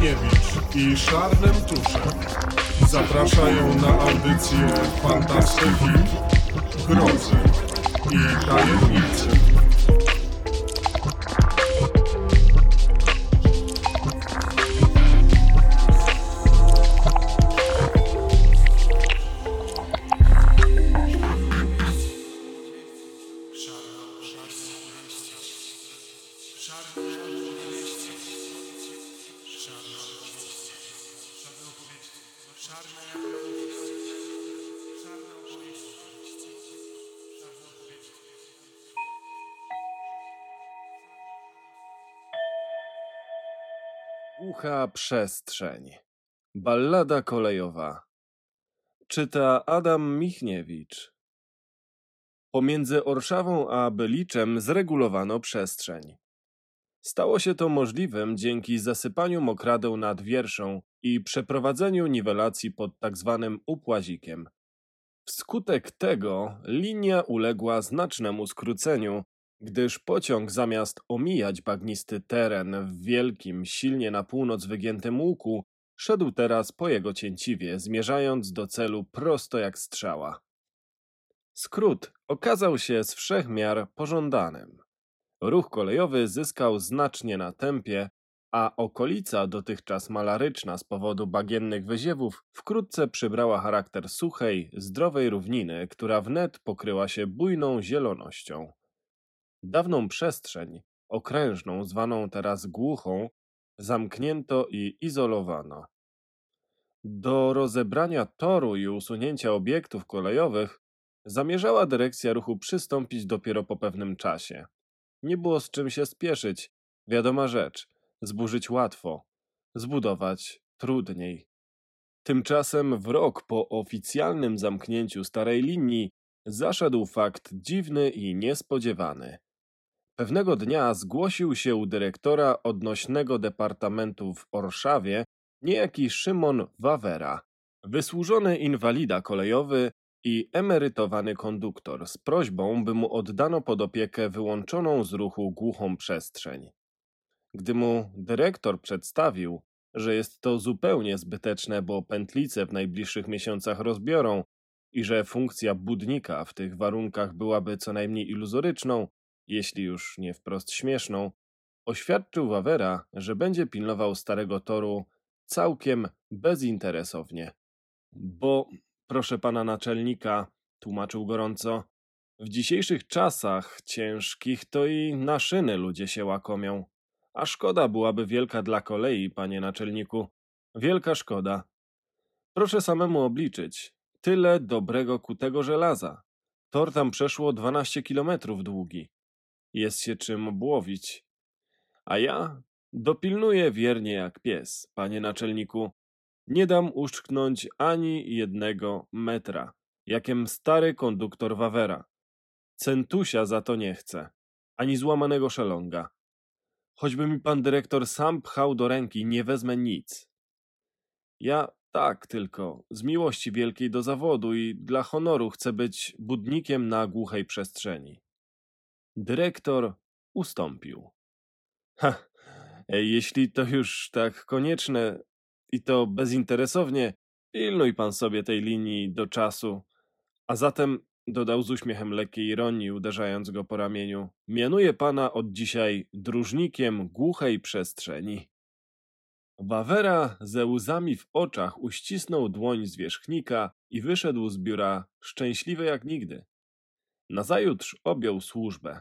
Michniewicz i Szarnem Tuszem zapraszają na audycję fantastyki, grozy i tajemnicy. Przestrzeń. Ballada kolejowa. Czyta Adam Michniewicz. Pomiędzy Orszawą a Byliczem zregulowano przestrzeń. Stało się to możliwym dzięki zasypaniu mokradeł nad wierszą i przeprowadzeniu niwelacji pod tzw. upłazikiem. Wskutek tego linia uległa znacznemu skróceniu, gdyż pociąg zamiast omijać bagnisty teren w wielkim, silnie na północ wygiętym łuku, szedł teraz po jego cięciwie, zmierzając do celu prosto jak strzała. Skrót okazał się z wszech miar pożądanym. Ruch kolejowy zyskał znacznie na tempie, a okolica dotychczas malaryczna z powodu bagiennych wyziewów wkrótce przybrała charakter suchej, zdrowej równiny, która wnet pokryła się bujną zielonością. Dawną przestrzeń, okrężną, zwaną teraz głuchą, zamknięto i izolowano. Do rozebrania toru i usunięcia obiektów kolejowych zamierzała dyrekcja ruchu przystąpić dopiero po pewnym czasie. Nie było z czym się spieszyć, wiadoma rzecz, zburzyć łatwo, zbudować trudniej. Tymczasem w rok po oficjalnym zamknięciu starej linii zaszedł fakt dziwny i niespodziewany. Pewnego dnia zgłosił się u dyrektora odnośnego departamentu w Orszawie niejaki Szymon Wawera, wysłużony inwalida kolejowy i emerytowany konduktor z prośbą, by mu oddano pod opiekę wyłączoną z ruchu głuchą przestrzeń. Gdy mu dyrektor przedstawił, że jest to zupełnie zbyteczne, bo pętlice w najbliższych miesiącach rozbiorą i że funkcja budnika w tych warunkach byłaby co najmniej iluzoryczną, jeśli już nie wprost śmieszną, oświadczył Wawera, że będzie pilnował starego toru całkiem bezinteresownie. Bo, proszę pana naczelnika, tłumaczył gorąco, w dzisiejszych czasach ciężkich to i na szyny ludzie się łakomią. A szkoda byłaby wielka dla kolei, panie naczelniku. Wielka szkoda. Proszę samemu obliczyć. Tyle dobrego kutego żelaza. Tor tam przeszło 12 kilometrów długi. Jest się czym obłowić. A ja dopilnuję wiernie jak pies, panie naczelniku. Nie dam uszczknąć ani jednego metra, jakiem stary konduktor Wawera. Centusia za to nie chcę, ani złamanego szelonga. Choćby mi pan dyrektor sam pchał do ręki, nie wezmę nic. Ja tak tylko, z miłości wielkiej do zawodu i dla honoru chcę być budnikiem na głuchej przestrzeni. Dyrektor ustąpił. Ha, jeśli to już tak konieczne i to bezinteresownie, pilnuj pan sobie tej linii do czasu. A zatem, dodał z uśmiechem lekkiej ironii, uderzając go po ramieniu, mianuję pana od dzisiaj dróżnikiem głuchej przestrzeni. Wawera ze łzami w oczach uścisnął dłoń zwierzchnika i wyszedł z biura szczęśliwy jak nigdy. Nazajutrz objął służbę.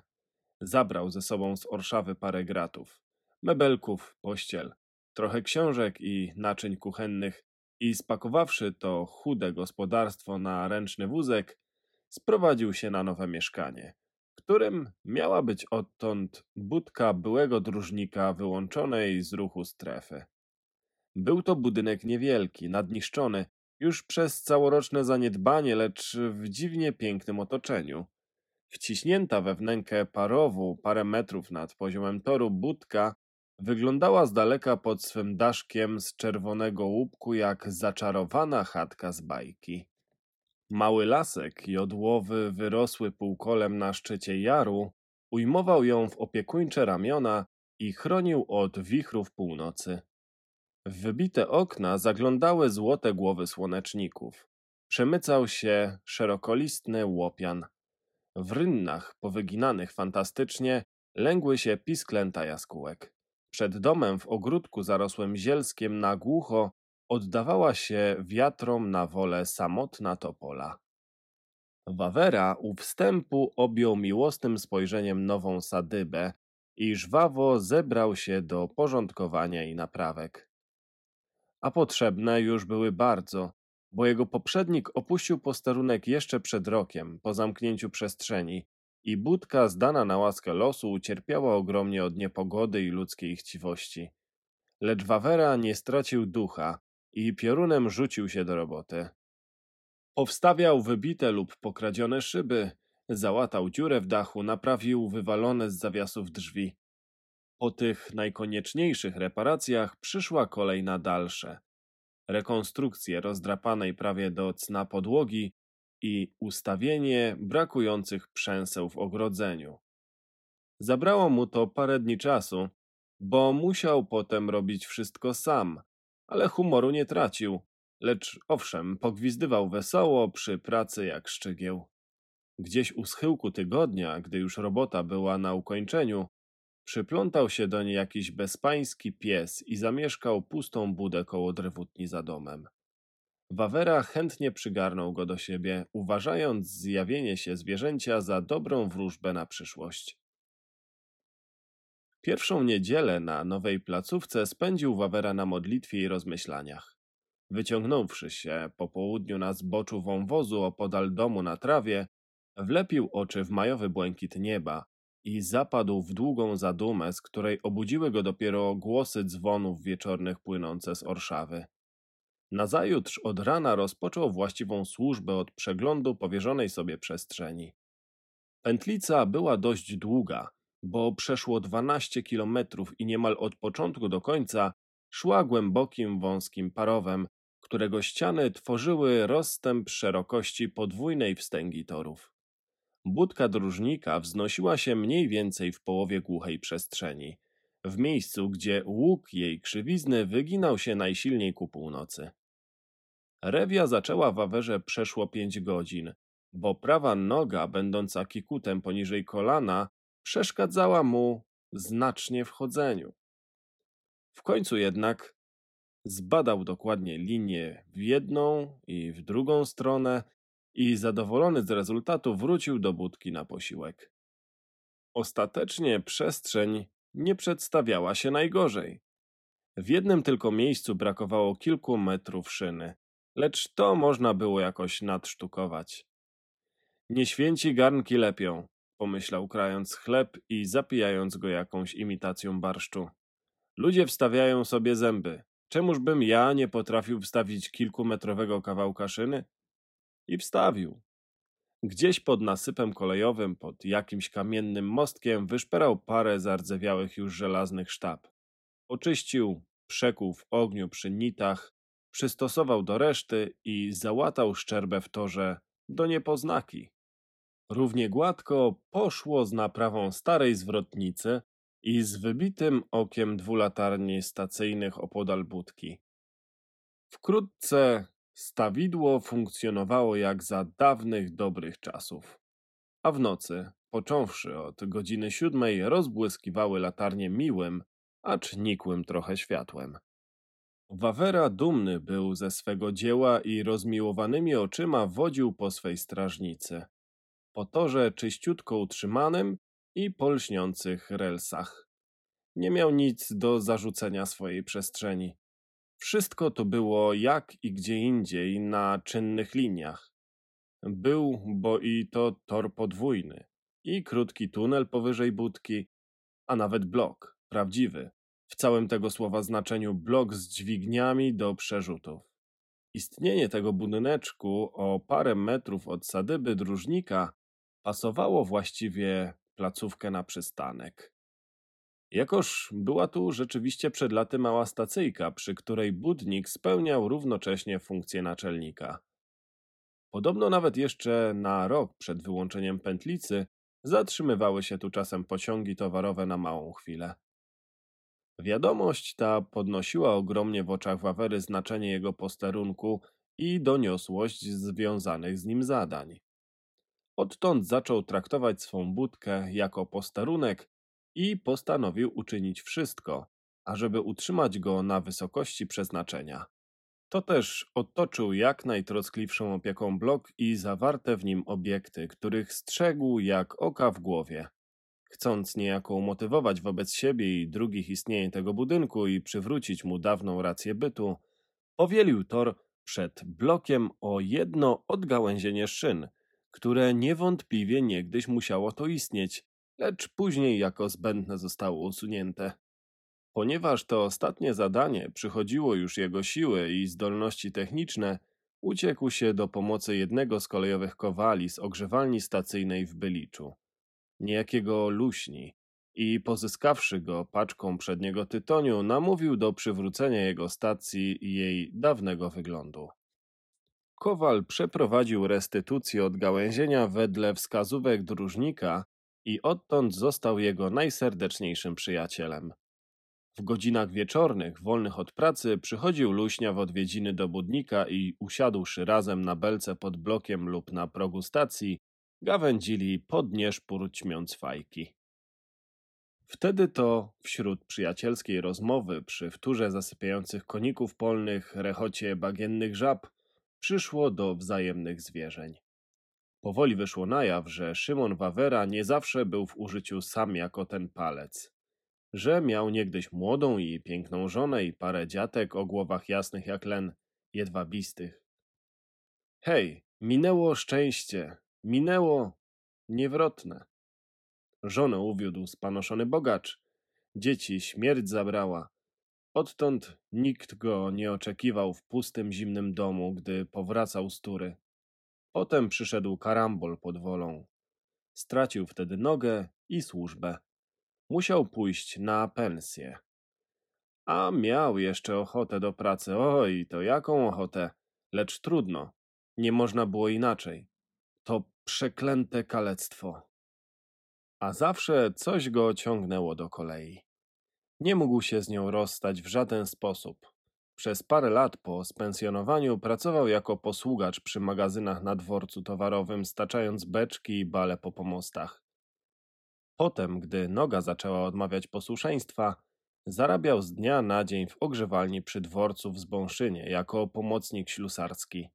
Zabrał ze sobą z Orszawy parę gratów, mebelków, pościel, trochę książek i naczyń kuchennych i spakowawszy to chude gospodarstwo na ręczny wózek, sprowadził się na nowe mieszkanie, którym miała być odtąd budka byłego dróżnika wyłączonej z ruchu strefy. Był to budynek niewielki, nadniszczony, już przez całoroczne zaniedbanie, lecz w dziwnie pięknym otoczeniu. Wciśnięta we wnękę parowu parę metrów nad poziomem toru budka wyglądała z daleka pod swym daszkiem z czerwonego łupku jak zaczarowana chatka z bajki. Mały lasek jodłowy wyrosły półkolem na szczycie jaru ujmował ją w opiekuńcze ramiona i chronił od wichrów północy. W wybite okna zaglądały złote głowy słoneczników. Przemycał się szerokolistny łopian. W rynnach, powyginanych fantastycznie, lęgły się pisklęta jaskółek. Przed domem w ogródku zarosłym zielskiem na głucho oddawała się wiatrom na wolę samotna topola. Wawera u wstępu objął miłosnym spojrzeniem nową sadybę i żwawo zebrał się do porządkowania i naprawek. A potrzebne już były bardzo, bo jego poprzednik opuścił posterunek jeszcze przed rokiem, po zamknięciu przestrzeni, i budka zdana na łaskę losu ucierpiała ogromnie od niepogody i ludzkiej chciwości. Lecz Wawera nie stracił ducha i piorunem rzucił się do roboty. Powstawiał wybite lub pokradzione szyby, załatał dziurę w dachu, naprawił wywalone z zawiasów drzwi. Po tych najkonieczniejszych reparacjach przyszła kolej na dalsze. Rekonstrukcję rozdrapanej prawie do cna podłogi i ustawienie brakujących przęseł w ogrodzeniu. Zabrało mu to parę dni czasu, bo musiał potem robić wszystko sam, ale humoru nie tracił, lecz owszem, pogwizdywał wesoło przy pracy jak szczygieł. Gdzieś u schyłku tygodnia, gdy już robota była na ukończeniu, przyplątał się do niej jakiś bezpański pies i zamieszkał pustą budę koło drewutni za domem. Wawera chętnie przygarnął go do siebie, uważając zjawienie się zwierzęcia za dobrą wróżbę na przyszłość. Pierwszą niedzielę na nowej placówce spędził Wawera na modlitwie i rozmyślaniach. Wyciągnąwszy się po południu na zboczu wąwozu opodal domu na trawie, wlepił oczy w majowy błękit nieba i zapadł w długą zadumę, z której obudziły go dopiero głosy dzwonów wieczornych płynące z Orszawy. Nazajutrz od rana rozpoczął właściwą służbę od przeglądu powierzonej sobie przestrzeni. Pętlica była dość długa, bo przeszło 12 kilometrów i niemal od początku do końca szła głębokim, wąskim parowem, którego ściany tworzyły rozstęp szerokości podwójnej wstęgi torów. Budka dróżnika wznosiła się mniej więcej w połowie głuchej przestrzeni, w miejscu, gdzie łuk jej krzywizny wyginał się najsilniej ku północy. Rewia zaczęła w awerze przeszło pięć godzin, bo prawa noga, będąca kikutem poniżej kolana, przeszkadzała mu znacznie w chodzeniu. W końcu jednak zbadał dokładnie linię w jedną i w drugą stronę i zadowolony z rezultatu wrócił do budki na posiłek. Ostatecznie przestrzeń nie przedstawiała się najgorzej. W jednym tylko miejscu brakowało kilku metrów szyny, lecz to można było jakoś nadsztukować. Nie święci garnki lepią, pomyślał krając chleb i zapijając go jakąś imitacją barszczu. Ludzie wstawiają sobie zęby. Czemuż bym ja nie potrafił wstawić kilkumetrowego kawałka szyny? I wstawił. Gdzieś pod nasypem kolejowym, pod jakimś kamiennym mostkiem, wyszperał parę zardzewiałych już żelaznych sztab. Oczyścił, przekuł w ogniu przy nitach, przystosował do reszty i załatał szczerbę w torze do niepoznaki. Równie gładko poszło z naprawą starej zwrotnicy i z wybitym okiem dwulatarni stacyjnych opodal budki. Wkrótce stawidło funkcjonowało jak za dawnych dobrych czasów. A w nocy, począwszy od godziny siódmej, rozbłyskiwały latarnie miłym, acz nikłym trochę światłem. Wawera dumny był ze swego dzieła i rozmiłowanymi oczyma wodził po swej strażnicy. Po torze czyściutko utrzymanym i polśniących relsach. Nie miał nic do zarzucenia swojej przestrzeni. Wszystko to było jak i gdzie indziej na czynnych liniach. Był, bo i to tor podwójny, i krótki tunel powyżej budki, a nawet blok, prawdziwy, w całym tego słowa znaczeniu blok z dźwigniami do przerzutów. Istnienie tego budyneczku o parę metrów od sadyby dróżnika pasowało właściwie placówkę na przystanek. Jakoż była tu rzeczywiście przed laty mała stacyjka, przy której budnik spełniał równocześnie funkcję naczelnika. Podobno nawet jeszcze na rok przed wyłączeniem pętlicy zatrzymywały się tu czasem pociągi towarowe na małą chwilę. Wiadomość ta podnosiła ogromnie w oczach Wawery znaczenie jego posterunku i doniosłość związanych z nim zadań. Odtąd zaczął traktować swą budkę jako posterunek i postanowił uczynić wszystko, ażeby utrzymać go na wysokości przeznaczenia. To też otoczył jak najtroskliwszą opieką blok i zawarte w nim obiekty, których strzegł jak oka w głowie. Chcąc niejako umotywować wobec siebie i drugich istnienie tego budynku i przywrócić mu dawną rację bytu, powielił tor przed blokiem o jedno odgałęzienie szyn, które niewątpliwie niegdyś musiało to istnieć, lecz później jako zbędne zostało usunięte. Ponieważ to ostatnie zadanie przychodziło już jego siły i zdolności techniczne, uciekł się do pomocy jednego z kolejowych kowali z ogrzewalni stacyjnej w Byliczu, niejakiego Luśni, i pozyskawszy go paczką przedniego tytoniu, namówił do przywrócenia jego stacji jej dawnego wyglądu. Kowal przeprowadził restytucję odgałęzienia wedle wskazówek dróżnika i odtąd został jego najserdeczniejszym przyjacielem. W godzinach wieczornych, wolnych od pracy, przychodził Luśnia w odwiedziny do budnika i usiadłszy razem na belce pod blokiem lub na progu stacji, gawędzili pod nieszpór ćmiąc fajki. Wtedy to, wśród przyjacielskiej rozmowy, przy wtórze zasypiających koników polnych, rechocie bagiennych żab, przyszło do wzajemnych zwierzeń. Powoli wyszło na jaw, że Szymon Wawera nie zawsze był w użyciu sam jako ten palec. Że miał niegdyś młodą i piękną żonę i parę dziatek o głowach jasnych jak len, jedwabistych. Hej, minęło szczęście, minęło niewrotne. Żonę uwiódł spanoszony bogacz, dzieci śmierć zabrała. Odtąd nikt go nie oczekiwał w pustym, zimnym domu, gdy powracał z tury. Potem przyszedł karambol pod wolą. Stracił wtedy nogę i służbę. Musiał pójść na pensję. A miał jeszcze ochotę do pracy. Oj, to jaką ochotę? Lecz trudno. Nie można było inaczej. To przeklęte kalectwo. A zawsze coś go ciągnęło do kolei. Nie mógł się z nią rozstać w żaden sposób. Przez parę lat po spensjonowaniu pracował jako posługacz przy magazynach na dworcu towarowym, staczając beczki i bale po pomostach. Potem, gdy noga zaczęła odmawiać posłuszeństwa, zarabiał z dnia na dzień w ogrzewalni przy dworcu w Zbąszynie jako pomocnik ślusarski.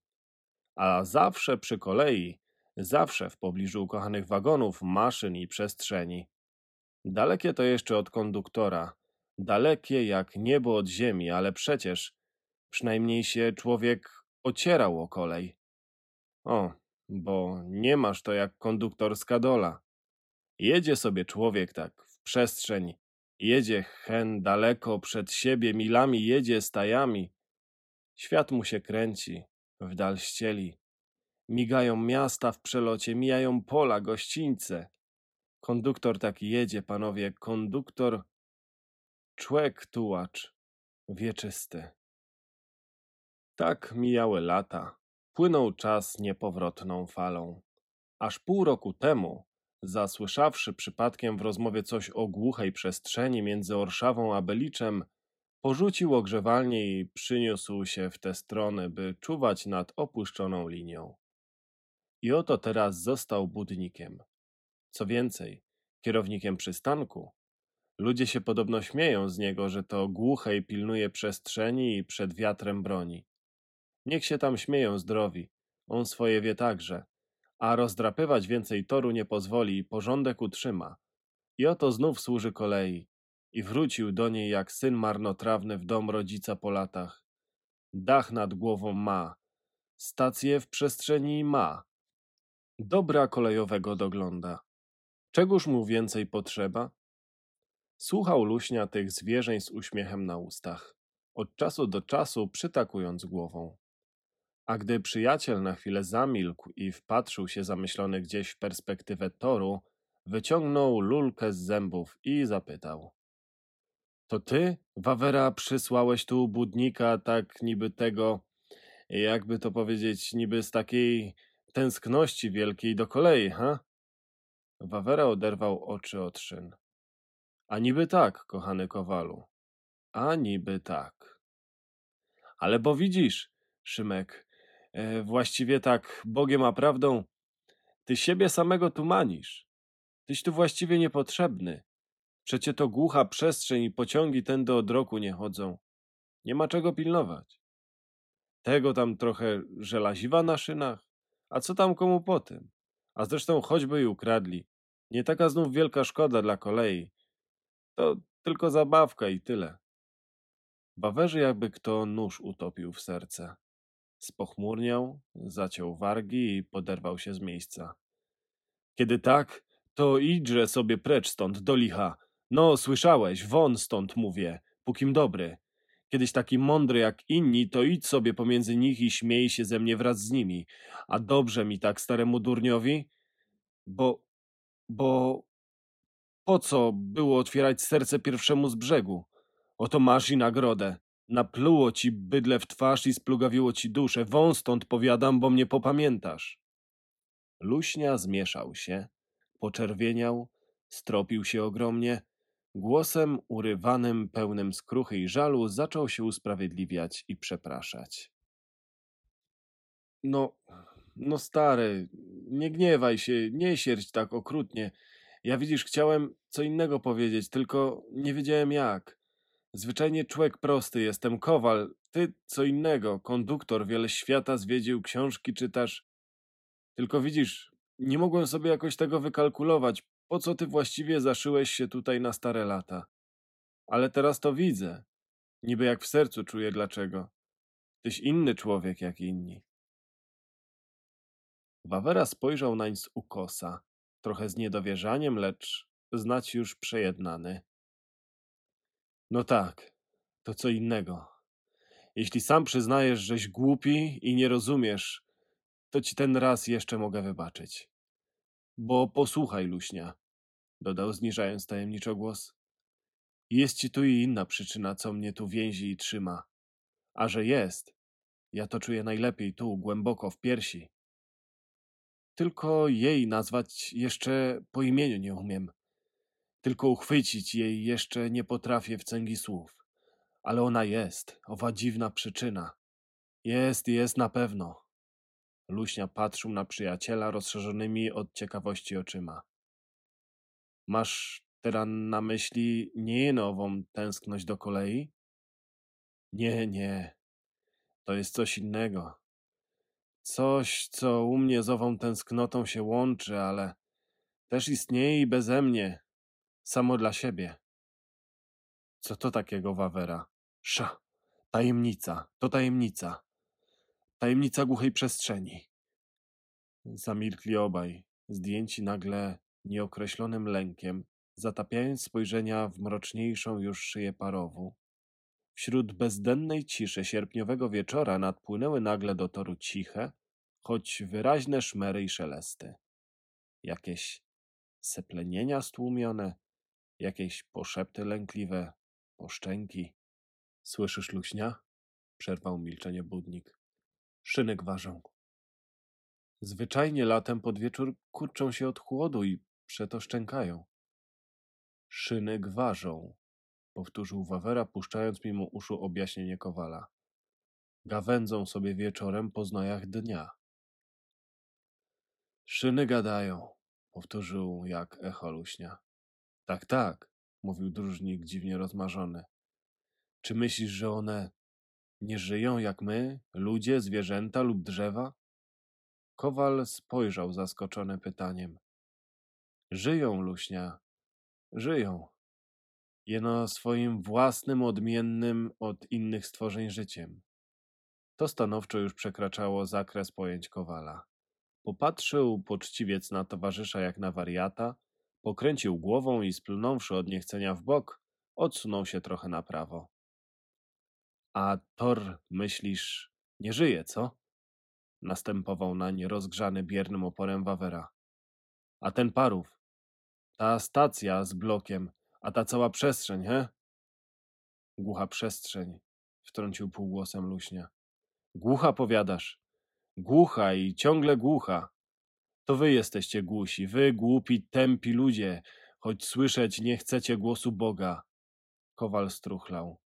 A zawsze przy kolei, zawsze w pobliżu ukochanych wagonów, maszyn i przestrzeni. Dalekie to jeszcze od konduktora, dalekie jak niebo od ziemi, ale przecież przynajmniej się człowiek ocierał o kolej. O, bo nie masz to jak konduktorska dola. Jedzie sobie człowiek tak w przestrzeń, jedzie hen daleko przed siebie, milami jedzie stajami. Świat mu się kręci, w dal ścieli. Migają miasta w przelocie, mijają pola, gościńce. Konduktor taki jedzie, panowie, konduktor Człek tułacz, wieczysty. Tak mijały lata. Płynął czas niepowrotną falą. Aż pół roku temu, zasłyszawszy przypadkiem w rozmowie coś o głuchej przestrzeni między Orszawą a Beliczem, porzucił ogrzewalnię i przyniósł się w tę stronę, by czuwać nad opuszczoną linią. I oto teraz został budnikiem. Co więcej, kierownikiem przystanku, Ludzie się podobno śmieją z niego, że to głuche i pilnuje przestrzeni i przed wiatrem broni. Niech się tam śmieją zdrowi, on swoje wie także, a rozdrapywać więcej toru nie pozwoli i porządek utrzyma. I oto znów służy kolei i wrócił do niej jak syn marnotrawny w dom rodzica po latach. Dach nad głową ma, stację w przestrzeni ma. Dobra kolejowego dogląda. Czegóż mu więcej potrzeba? Słuchał Luśnia tych zwierzeń z uśmiechem na ustach, od czasu do czasu przytakując głową. A gdy przyjaciel na chwilę zamilkł i wpatrzył się zamyślony gdzieś w perspektywę toru, wyciągnął lulkę z zębów i zapytał. To ty, Wawera, przysłałeś tu budnika tak niby tego, jakby to powiedzieć, niby z takiej tęskności wielkiej do kolei, ha? Wawera oderwał oczy od szyn. A niby tak, kochany kowalu. A niby tak. Ale bo widzisz, Szymek, e, właściwie tak, Bogiem a prawdą, ty siebie samego tu manisz. Tyś tu właściwie niepotrzebny. Przecie to głucha przestrzeń i pociągi tędy od roku nie chodzą. Nie ma czego pilnować. Tego tam trochę żelaziwa na szynach, a co tam komu po tym? A zresztą choćby i ukradli. Nie taka znów wielka szkoda dla kolei. To tylko zabawka i tyle. Bawerzy jakby kto nóż utopił w serce. Spochmurniał, zaciął wargi i poderwał się z miejsca. Kiedy tak, to idźże sobie precz stąd, do licha. No, słyszałeś, won stąd mówię, pókim dobry. Kiedyś taki mądry jak inni, to idź sobie pomiędzy nich i śmiej się ze mnie wraz z nimi. A dobrze mi tak staremu durniowi? Bo, bo, po co było otwierać serce pierwszemu z brzegu? Oto masz i nagrodę. Napluło ci bydle w twarz i splugawiło ci duszę. Wąs stąd powiadam, bo mnie popamiętasz. Luśnia zmieszał się, poczerwieniał, stropił się ogromnie. Głosem urywanym, pełnym skruchy i żalu zaczął się usprawiedliwiać i przepraszać. No, no stary, nie gniewaj się, nie sierć tak okrutnie. Ja widzisz, chciałem co innego powiedzieć, tylko nie wiedziałem jak. Zwyczajnie człowiek prosty jestem, kowal, ty co innego, konduktor, wiele świata zwiedził, książki czytasz. Tylko widzisz, nie mogłem sobie jakoś tego wykalkulować, po co ty właściwie zaszyłeś się tutaj na stare lata. Ale teraz to widzę. Niby jak w sercu czuję dlaczego. Tyś inny człowiek jak inni. Wawera spojrzał nań z ukosa, trochę z niedowierzaniem, lecz znać już przejednany. No tak, to co innego. Jeśli sam przyznajesz, żeś głupi i nie rozumiesz, to ci ten raz jeszcze mogę wybaczyć. Bo posłuchaj, Luśnia, dodał zniżając tajemniczo głos. Jest ci tu i inna przyczyna, co mnie tu więzi i trzyma. A że jest, ja to czuję najlepiej tu, głęboko w piersi. Tylko jej nazwać jeszcze po imieniu nie umiem. Tylko uchwycić jej jeszcze nie potrafię w cęgi słów. Ale ona jest, owa dziwna przyczyna. Jest, jest na pewno. Luśnia patrzył na przyjaciela rozszerzonymi od ciekawości oczyma. Masz teraz na myśli nie nową tęskność do kolei? Nie, nie. To jest coś innego. Coś, co u mnie z ową tęsknotą się łączy, ale też istnieje i beze mnie, samo dla siebie. Co to takiego, Wawera? Sza, tajemnica, to tajemnica. Tajemnica głuchej przestrzeni. Zamilkli obaj, zdjęci nagle nieokreślonym lękiem, zatapiając spojrzenia w mroczniejszą już szyję parowu. Wśród bezdennej ciszy sierpniowego wieczora nadpłynęły nagle do toru ciche, choć wyraźne szmery i szelesty. Jakieś seplenienia stłumione, jakieś poszepty lękliwe, poszczęki. Słyszysz, Luśnia? Przerwał milczenie budnik. Szyny gwarzą. Zwyczajnie latem pod wieczór kurczą się od chłodu i przeto szczękają. Szyny gwarzą, powtórzył Wawera, puszczając mimo uszu objaśnienie Kowala. Gawędzą sobie wieczorem po znojach dnia. Szyny gadają, powtórzył jak echo luśnia. Tak, tak, mówił dróżnik dziwnie rozmarzony. Czy myślisz, że one nie żyją jak my, ludzie, zwierzęta lub drzewa? Kowal spojrzał zaskoczony pytaniem. Żyją, Luśnia, żyją. Jeno swoim własnym, odmiennym od innych stworzeń życiem. To stanowczo już przekraczało zakres pojęć Kowala. Popatrzył poczciwiec na towarzysza jak na wariata, pokręcił głową i splunąwszy od niechcenia w bok, odsunął się trochę na prawo. A Thor, myślisz, nie żyje, co? Następował nań rozgrzany biernym oporem Wawera. A ten parów, ta stacja z blokiem, a ta cała przestrzeń, he? Głucha przestrzeń, wtrącił półgłosem Luśnia. Głucha powiadasz. Głucha i ciągle głucha. To wy jesteście głusi, wy głupi, tępi ludzie, choć słyszeć nie chcecie głosu Boga. Kowal struchlał.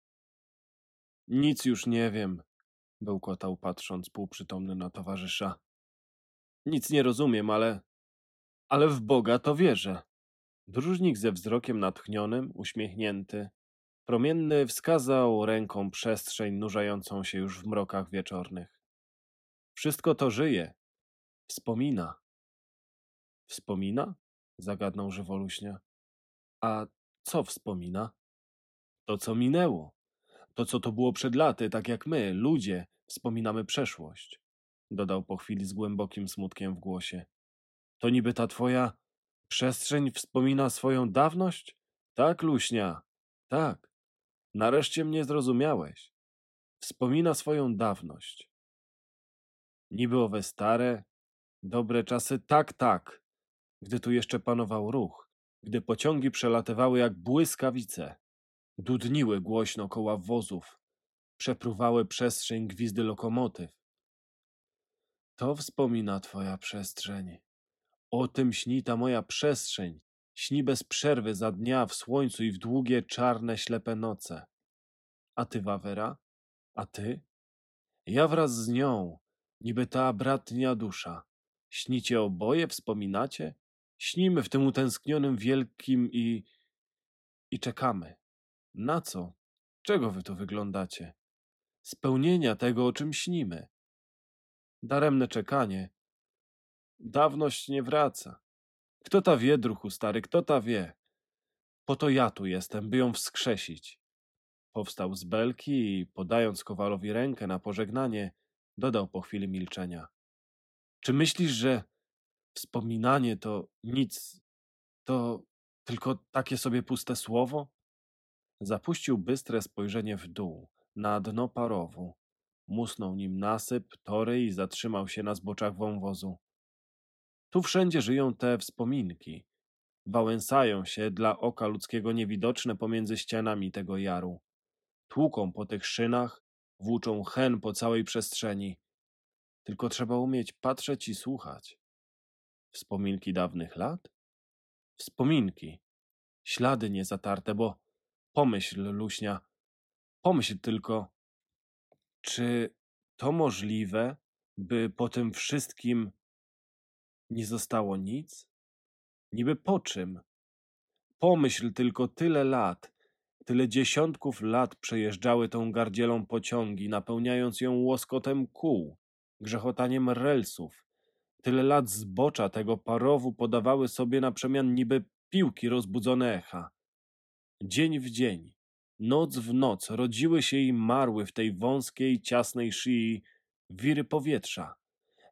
Nic już nie wiem, bełkotał patrząc półprzytomny na towarzysza. Nic nie rozumiem, ale... ale w Boga to wierzę. Dróżnik ze wzrokiem natchnionym, uśmiechnięty, promienny wskazał ręką przestrzeń nurzającą się już w mrokach wieczornych. Wszystko to żyje. Wspomina. Wspomina? Zagadnął żywoluśnie. A co wspomina? To, co minęło. To, co to było przed laty, tak jak my, ludzie, wspominamy przeszłość. Dodał po chwili z głębokim smutkiem w głosie. To niby ta twoja przestrzeń wspomina swoją dawność? Tak, Luśnia, tak. Nareszcie mnie zrozumiałeś. Wspomina swoją dawność. Niby owe stare, dobre czasy, tak, tak, gdy tu jeszcze panował ruch, gdy pociągi przelatywały jak błyskawice, dudniły głośno koła wozów, przepruwały przestrzeń gwizdy lokomotyw. To wspomina twoja przestrzeń. O tym śni ta moja przestrzeń. Śni bez przerwy za dnia w słońcu i w długie, czarne, ślepe noce. A ty, Wawera? A ty? Ja wraz z nią, niby ta bratnia dusza. Śnicie oboje, wspominacie? Śnimy w tym utęsknionym wielkim i... i czekamy. Na co? Czego wy tu wyglądacie? Spełnienia tego, o czym śnimy. Daremne czekanie. Dawność nie wraca. Kto ta wie, druhu stary, kto ta wie? Po to ja tu jestem, by ją wskrzesić. Powstał z belki i, podając Kowalowi rękę na pożegnanie, dodał po chwili milczenia. Czy myślisz, że wspominanie to nic, to tylko takie sobie puste słowo? Zapuścił bystre spojrzenie w dół, na dno parowu. Musnął nim nasyp, tory i zatrzymał się na zboczach wąwozu. Tu wszędzie żyją te wspominki. Wałęsają się dla oka ludzkiego niewidoczne pomiędzy ścianami tego jaru. Tłuką po tych szynach, włóczą hen po całej przestrzeni. Tylko trzeba umieć patrzeć i słuchać. Wspominki dawnych lat? Wspominki. Ślady niezatarte, bo pomyśl, Luśnia, pomyśl tylko, czy to możliwe, by po tym wszystkim nie zostało nic? Niby po czym? Pomyśl tylko tyle lat, tyle dziesiątków lat przejeżdżały tą gardzielą pociągi, napełniając ją łoskotem kół, grzechotaniem relsów. Tyle lat zbocza tego parowu podawały sobie na przemian niby piłki rozbudzone echa. Dzień w dzień, noc w noc rodziły się i marły w tej wąskiej, ciasnej szyi wiry powietrza.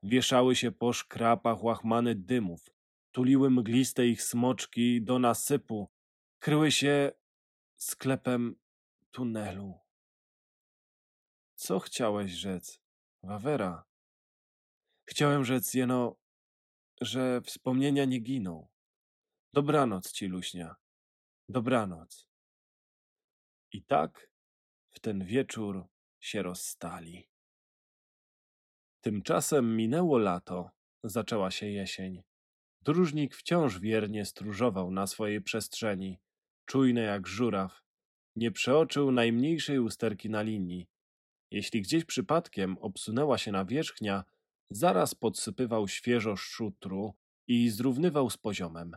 Wieszały się po szkrapach łachmany dymów, tuliły mgliste ich smoczki do nasypu, kryły się sklepem tunelu. Co chciałeś rzec, Wawera? Chciałem rzec jeno, że wspomnienia nie giną. Dobranoc ci, Luśnia. Dobranoc. I tak w ten wieczór się rozstali. Tymczasem minęło lato, zaczęła się jesień. Dróżnik wciąż wiernie stróżował na swojej przestrzeni, czujny jak żuraw. Nie przeoczył najmniejszej usterki na linii. Jeśli gdzieś przypadkiem obsunęła się nawierzchnia, zaraz podsypywał świeżo szutru i zrównywał z poziomem.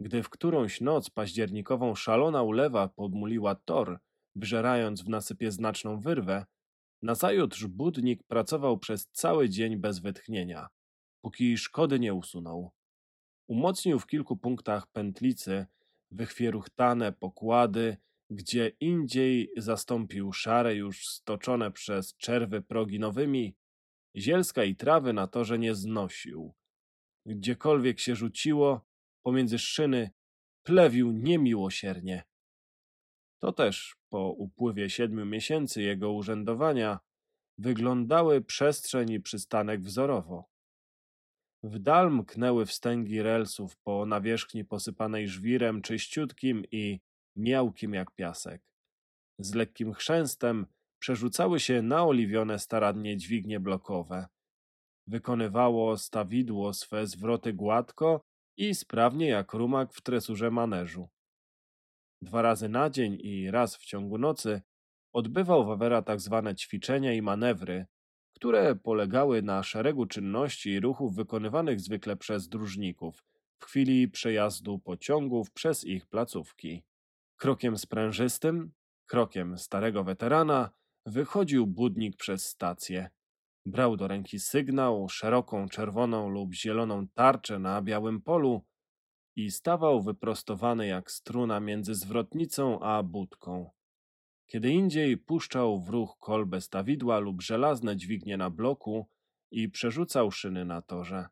Gdy w którąś noc październikową szalona ulewa podmuliła tor, wżerając w nasypie znaczną wyrwę, nazajutrz budnik pracował przez cały dzień bez wytchnienia, póki szkody nie usunął. Umocnił w kilku punktach pętlicy, wychwieruchtane pokłady, gdzie indziej zastąpił szare już stoczone przez czerwy progi nowymi, zielska i trawy na torze nie znosił. Gdziekolwiek się rzuciło, pomiędzy szyny, plewił niemiłosiernie. To też po upływie siedmiu miesięcy jego urzędowania wyglądały przestrzeń i przystanek wzorowo. W dal mknęły wstęgi relsów po nawierzchni posypanej żwirem czyściutkim i miałkim jak piasek. Z lekkim chrzęstem przerzucały się naoliwione starannie dźwignie blokowe. Wykonywało stawidło swe zwroty gładko i sprawnie jak rumak w tresurze maneżu. Dwa razy na dzień i raz w ciągu nocy odbywał Wawera tak zwane ćwiczenia i manewry, które polegały na szeregu czynności i ruchów wykonywanych zwykle przez dróżników w chwili przejazdu pociągów przez ich placówki. Krokiem sprężystym, krokiem starego weterana, wychodził budnik przez stację. Brał do ręki sygnał, szeroką czerwoną lub zieloną tarczę na białym polu i stawał wyprostowany jak struna między zwrotnicą a budką. Kiedy indziej puszczał w ruch kolbę stawidła lub żelazne dźwignie na bloku i przerzucał szyny na torze.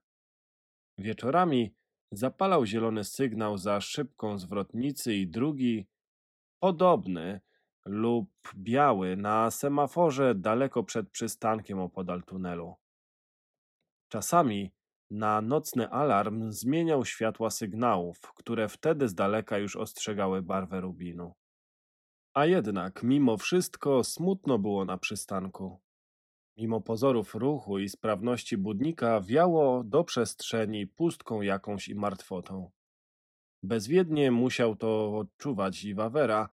Wieczorami zapalał zielony sygnał za szybką zwrotnicy i drugi, podobny lub biały na semaforze daleko przed przystankiem opodal tunelu. Czasami na nocny alarm zmieniał światła sygnałów, które wtedy z daleka już ostrzegały barwę rubinu. A jednak, mimo wszystko, smutno było na przystanku. Mimo pozorów ruchu i sprawności budnika, wiało do przestrzeni pustką jakąś i martwotą. Bezwiednie musiał to odczuwać i Wawera,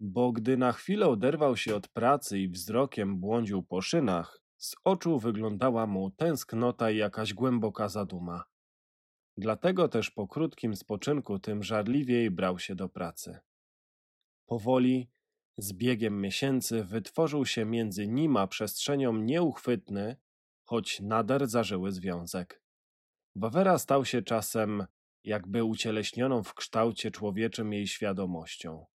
bo gdy na chwilę oderwał się od pracy i wzrokiem błądził po szynach, z oczu wyglądała mu tęsknota i jakaś głęboka zaduma. Dlatego też po krótkim spoczynku tym żarliwiej brał się do pracy. Powoli, z biegiem miesięcy, wytworzył się między nim a przestrzenią nieuchwytny, choć nader zażyły związek. Wawera stał się czasem jakby ucieleśnioną w kształcie człowieczym jej świadomością.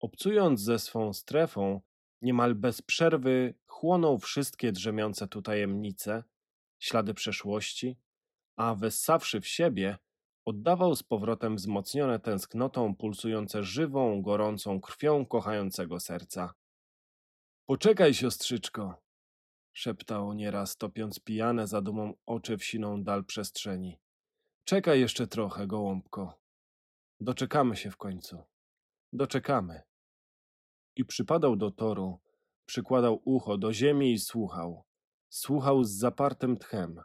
Obcując ze swą strefą, niemal bez przerwy chłonął wszystkie drzemiące tu tajemnice, ślady przeszłości, a wessawszy w siebie, oddawał z powrotem wzmocnione tęsknotą pulsujące żywą, gorącą krwią kochającego serca. Poczekaj, siostrzyczko, szeptał nieraz, topiąc pijane zadumą oczy w siną dal przestrzeni. Czekaj jeszcze trochę, gołąbko. Doczekamy się w końcu. Doczekamy. I przypadał do toru, przykładał ucho do ziemi i słuchał. Słuchał z zapartym tchem.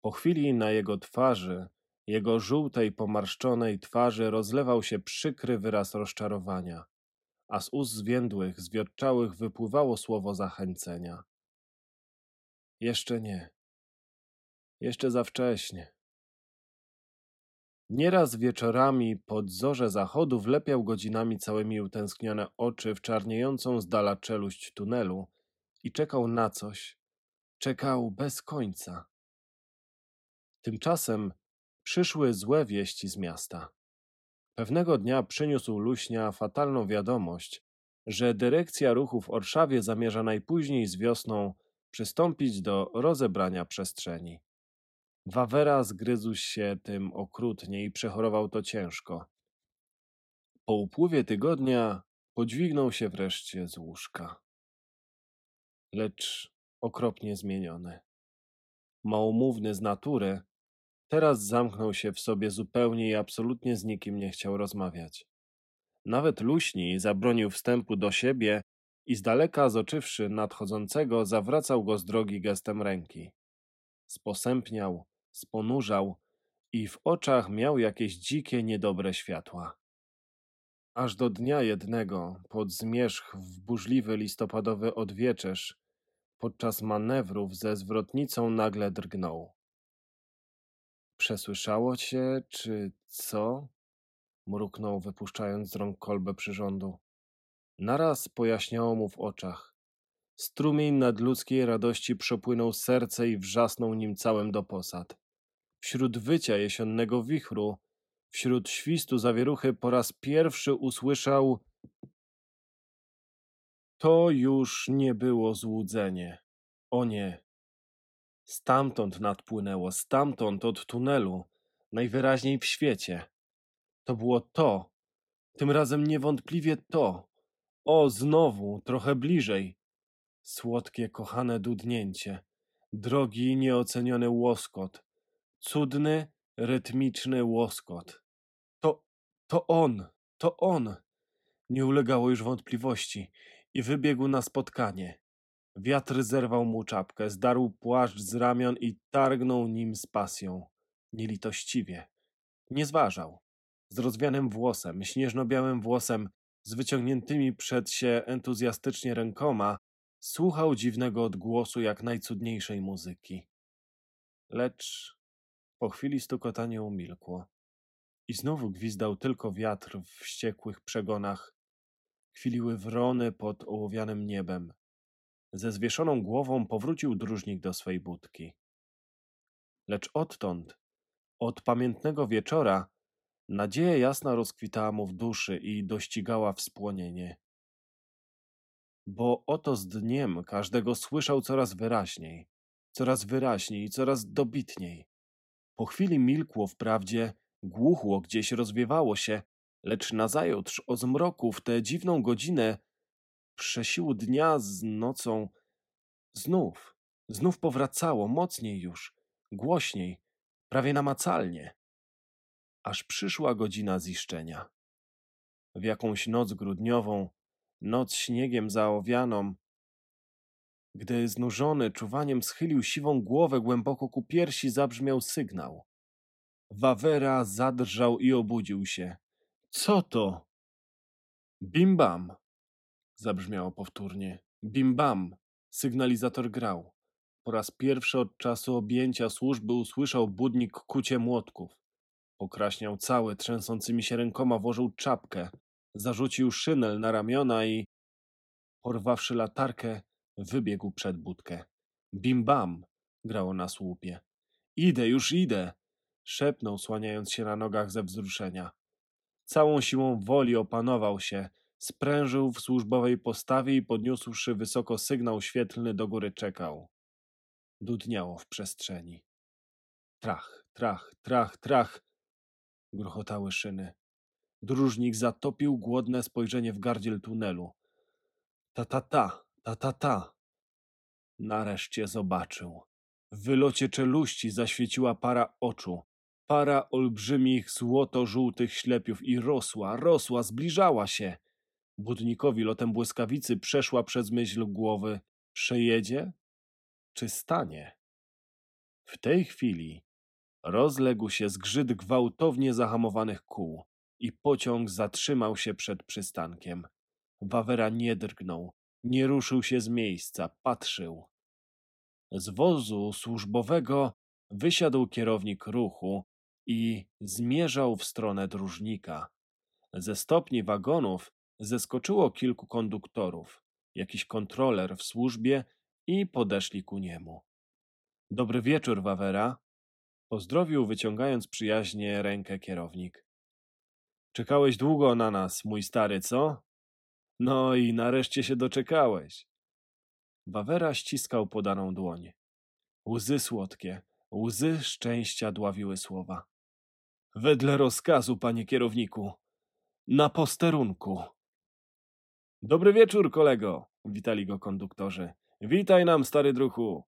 Po chwili na jego twarzy, jego żółtej, pomarszczonej twarzy rozlewał się przykry wyraz rozczarowania, a z ust zwiędłych, zwiotczałych wypływało słowo zachęcenia. Jeszcze nie. Jeszcze za wcześnie. Nieraz wieczorami pod zorze zachodu wlepiał godzinami całymi utęsknione oczy w czarniejącą z dala czeluść tunelu i czekał na coś. Czekał bez końca. Tymczasem przyszły złe wieści z miasta. Pewnego dnia przyniósł Luśnia fatalną wiadomość, że dyrekcja ruchu w Orszawie zamierza najpóźniej z wiosną przystąpić do rozebrania przestrzeni. Wawera zgryzł się tym okrutnie i przechorował to ciężko. Po upływie tygodnia podźwignął się wreszcie z łóżka. Lecz okropnie zmieniony. Małomówny z natury, teraz zamknął się w sobie zupełnie i absolutnie z nikim nie chciał rozmawiać. Nawet luśni zabronił wstępu do siebie i z daleka zoczywszy nadchodzącego, zawracał go z drogi gestem ręki. Sposępniał, sponurzał i w oczach miał jakieś dzikie, niedobre światła. Aż do dnia jednego, pod zmierzch w burzliwy listopadowy odwieczerz, podczas manewrów ze zwrotnicą nagle drgnął. Przesłyszało cię, czy co? mruknął, wypuszczając z rąk kolbę przyrządu. Naraz pojaśniało mu w oczach. Strumień nadludzkiej radości przepłynął serce i wrzasnął nim całym do posad. Wśród wycia jesiennego wichru, wśród świstu zawieruchy po raz pierwszy usłyszał To już nie było złudzenie. O nie. Stamtąd nadpłynęło, stamtąd od tunelu, najwyraźniej w świecie. To było to, tym razem niewątpliwie to. O, znowu, trochę bliżej. Słodkie, kochane dudnięcie, drogi, nieoceniony łoskot, cudny, rytmiczny łoskot. To, to on, to on. Nie ulegało już wątpliwości i wybiegł na spotkanie. Wiatr zerwał mu czapkę, zdarł płaszcz z ramion i targnął nim z pasją. Nielitościwie. Nie zważał. Z rozwianym włosem, śnieżno-białym włosem, z wyciągniętymi przed się entuzjastycznie rękoma, słuchał dziwnego odgłosu jak najcudniejszej muzyki. Lecz po chwili stukotanie umilkło i znowu gwizdał tylko wiatr w wściekłych przegonach. Kwiliły wrony pod ołowianym niebem. Ze zwieszoną głową powrócił dróżnik do swej budki. Lecz odtąd, od pamiętnego wieczora, nadzieja jasna rozkwitała mu w duszy i dościgała wspłonienie. Bo oto z dniem każdego słyszał coraz wyraźniej, coraz wyraźniej coraz dobitniej. Po chwili milkło wprawdzie, głuchło gdzieś rozwiewało się, lecz nazajutrz o zmroku w tę dziwną godzinę przesiłu dnia z nocą znów, znów powracało, mocniej już, głośniej, prawie namacalnie. Aż przyszła godzina ziszczenia. W jakąś noc grudniową, noc śniegiem zaowianą, gdy znużony czuwaniem schylił siwą głowę głęboko ku piersi, zabrzmiał sygnał. Wawera zadrżał i obudził się. Co to? Bim bam! Zabrzmiało powtórnie. Bim bam! Sygnalizator grał. Po raz pierwszy od czasu objęcia służby usłyszał budnik kucie młotków. Pokraśniał cały, trzęsącymi się rękoma włożył czapkę, zarzucił szynel na ramiona i, porwawszy latarkę, wybiegł przed budkę. Bim bam! grało na słupie. Idę, już idę! szepnął, słaniając się na nogach ze wzruszenia. Całą siłą woli opanował się, sprężył w służbowej postawie i podniósłszy wysoko sygnał świetlny do góry czekał. Dudniało w przestrzeni. Trach, trach, trach, trach, gruchotały szyny. Dróżnik zatopił głodne spojrzenie w gardziel tunelu. Ta, ta, ta, ta, ta, ta. Nareszcie zobaczył. W wylocie czeluści zaświeciła para oczu. Para olbrzymich, złoto-żółtych ślepiów i rosła, rosła, zbliżała się. Budnikowi lotem błyskawicy przeszła przez myśl głowy. Przejedzie? Czy stanie? W tej chwili rozległ się zgrzyt gwałtownie zahamowanych kół i pociąg zatrzymał się przed przystankiem. Wawera nie drgnął, nie ruszył się z miejsca, patrzył. Z wozu służbowego wysiadł kierownik ruchu i zmierzał w stronę dróżnika. Ze stopni wagonów zeskoczyło kilku konduktorów, jakiś kontroler w służbie i podeszli ku niemu. Dobry wieczór, Wawera. Pozdrowił, wyciągając przyjaźnie rękę kierownik. Czekałeś długo na nas, mój stary, co? No i nareszcie się doczekałeś. Wawera ściskał podaną dłoń. Łzy słodkie, łzy szczęścia dławiły słowa. Wedle rozkazu, panie kierowniku. Na posterunku. Dobry wieczór, kolego, witali go konduktorzy. Witaj nam, stary druchu.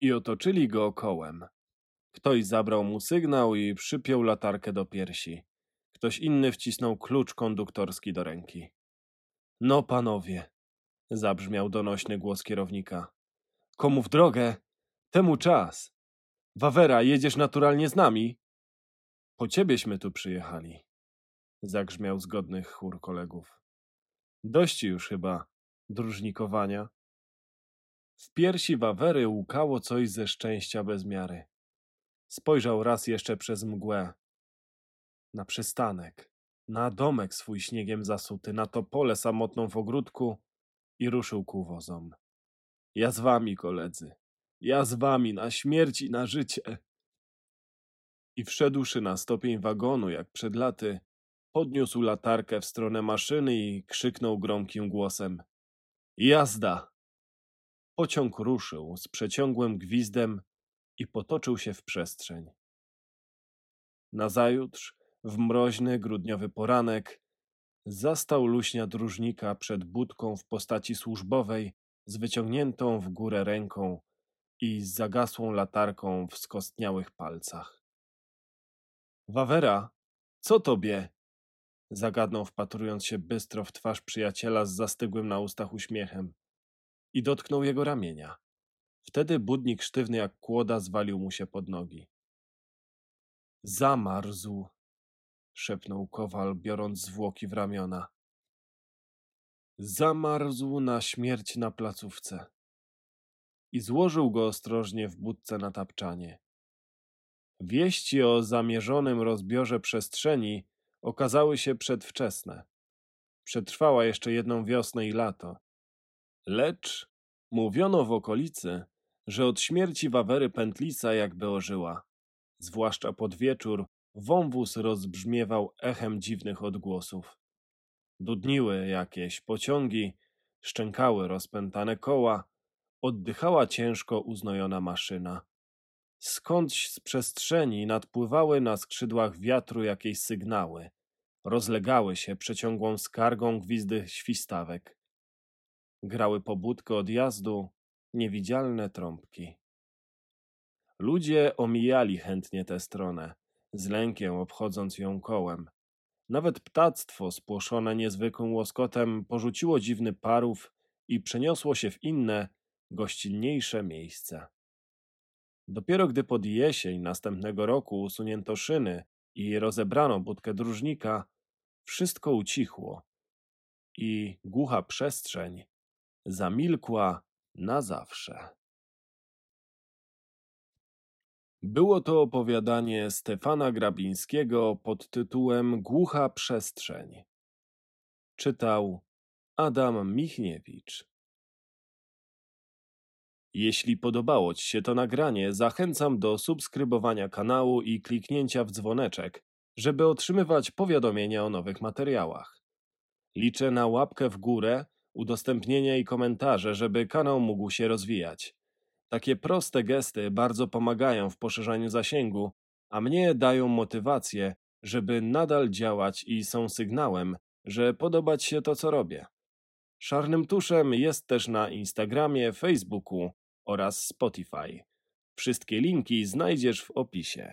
I otoczyli go kołem. Ktoś zabrał mu sygnał i przypiął latarkę do piersi. Ktoś inny wcisnął klucz konduktorski do ręki. No, panowie, zabrzmiał donośny głos kierownika. Komu w drogę, temu czas. Wawera, jedziesz naturalnie z nami? Po ciebieśmy tu przyjechali, zagrzmiał zgodny chór kolegów. Dość już chyba dróżnikowania. W piersi Wawery łukało coś ze szczęścia bez miary. Spojrzał raz jeszcze przez mgłę. Na przystanek, na domek swój śniegiem zasuty, na to pole samotną w ogródku i ruszył ku wozom. Ja z wami, koledzy. Ja z wami, na śmierć i na życie. I wszedłszy na stopień wagonu, jak przed laty, podniósł latarkę w stronę maszyny i krzyknął gromkim głosem. Jazda! Pociąg ruszył z przeciągłym gwizdem i potoczył się w przestrzeń. Nazajutrz, w mroźny, grudniowy poranek, zastał luśnia dróżnika przed budką w postaci służbowej z wyciągniętą w górę ręką i z zagasłą latarką w skostniałych palcach. Wawera, co tobie? Zagadnął wpatrując się bystro w twarz przyjaciela z zastygłym na ustach uśmiechem i dotknął jego ramienia. Wtedy budnik sztywny jak kłoda zwalił mu się pod nogi. Zamarzł, szepnął kowal, biorąc zwłoki w ramiona. Zamarzł na śmierć na placówce i złożył go ostrożnie w budce na tapczanie. Wieści o zamierzonym rozbiorze przestrzeni okazały się przedwczesne. Przetrwała jeszcze jedną wiosnę i lato. Lecz mówiono w okolicy, że od śmierci Wawery Pętlisa jakby ożyła. Zwłaszcza pod wieczór wąwóz rozbrzmiewał echem dziwnych odgłosów. Dudniły jakieś pociągi, szczękały rozpętane koła, oddychała ciężko uznojona maszyna. Skądś z przestrzeni nadpływały na skrzydłach wiatru jakieś sygnały. Rozlegały się przeciągłą skargą gwizdy świstawek. Grały pobudkę odjazdu niewidzialne trąbki. Ludzie omijali chętnie tę stronę, z lękiem obchodząc ją kołem. Nawet ptactwo spłoszone niezwykłym łoskotem porzuciło dziwny parów i przeniosło się w inne, gościnniejsze miejsca. Dopiero gdy pod jesień następnego roku usunięto szyny i rozebrano budkę dróżnika, wszystko ucichło i głucha przestrzeń zamilkła na zawsze. Było to opowiadanie Stefana Grabińskiego pod tytułem Głucha przestrzeń. Czytał Adam Michniewicz. Jeśli podobało Ci się to nagranie, zachęcam do subskrybowania kanału i kliknięcia w dzwoneczek, żeby otrzymywać powiadomienia o nowych materiałach. Liczę na łapkę w górę, udostępnienia i komentarze, żeby kanał mógł się rozwijać. Takie proste gesty bardzo pomagają w poszerzaniu zasięgu, a mnie dają motywację, żeby nadal działać i są sygnałem, że podobać się to, co robię. Szarnym tuszem jest też na Instagramie, Facebooku oraz Spotify. Wszystkie linki znajdziesz w opisie.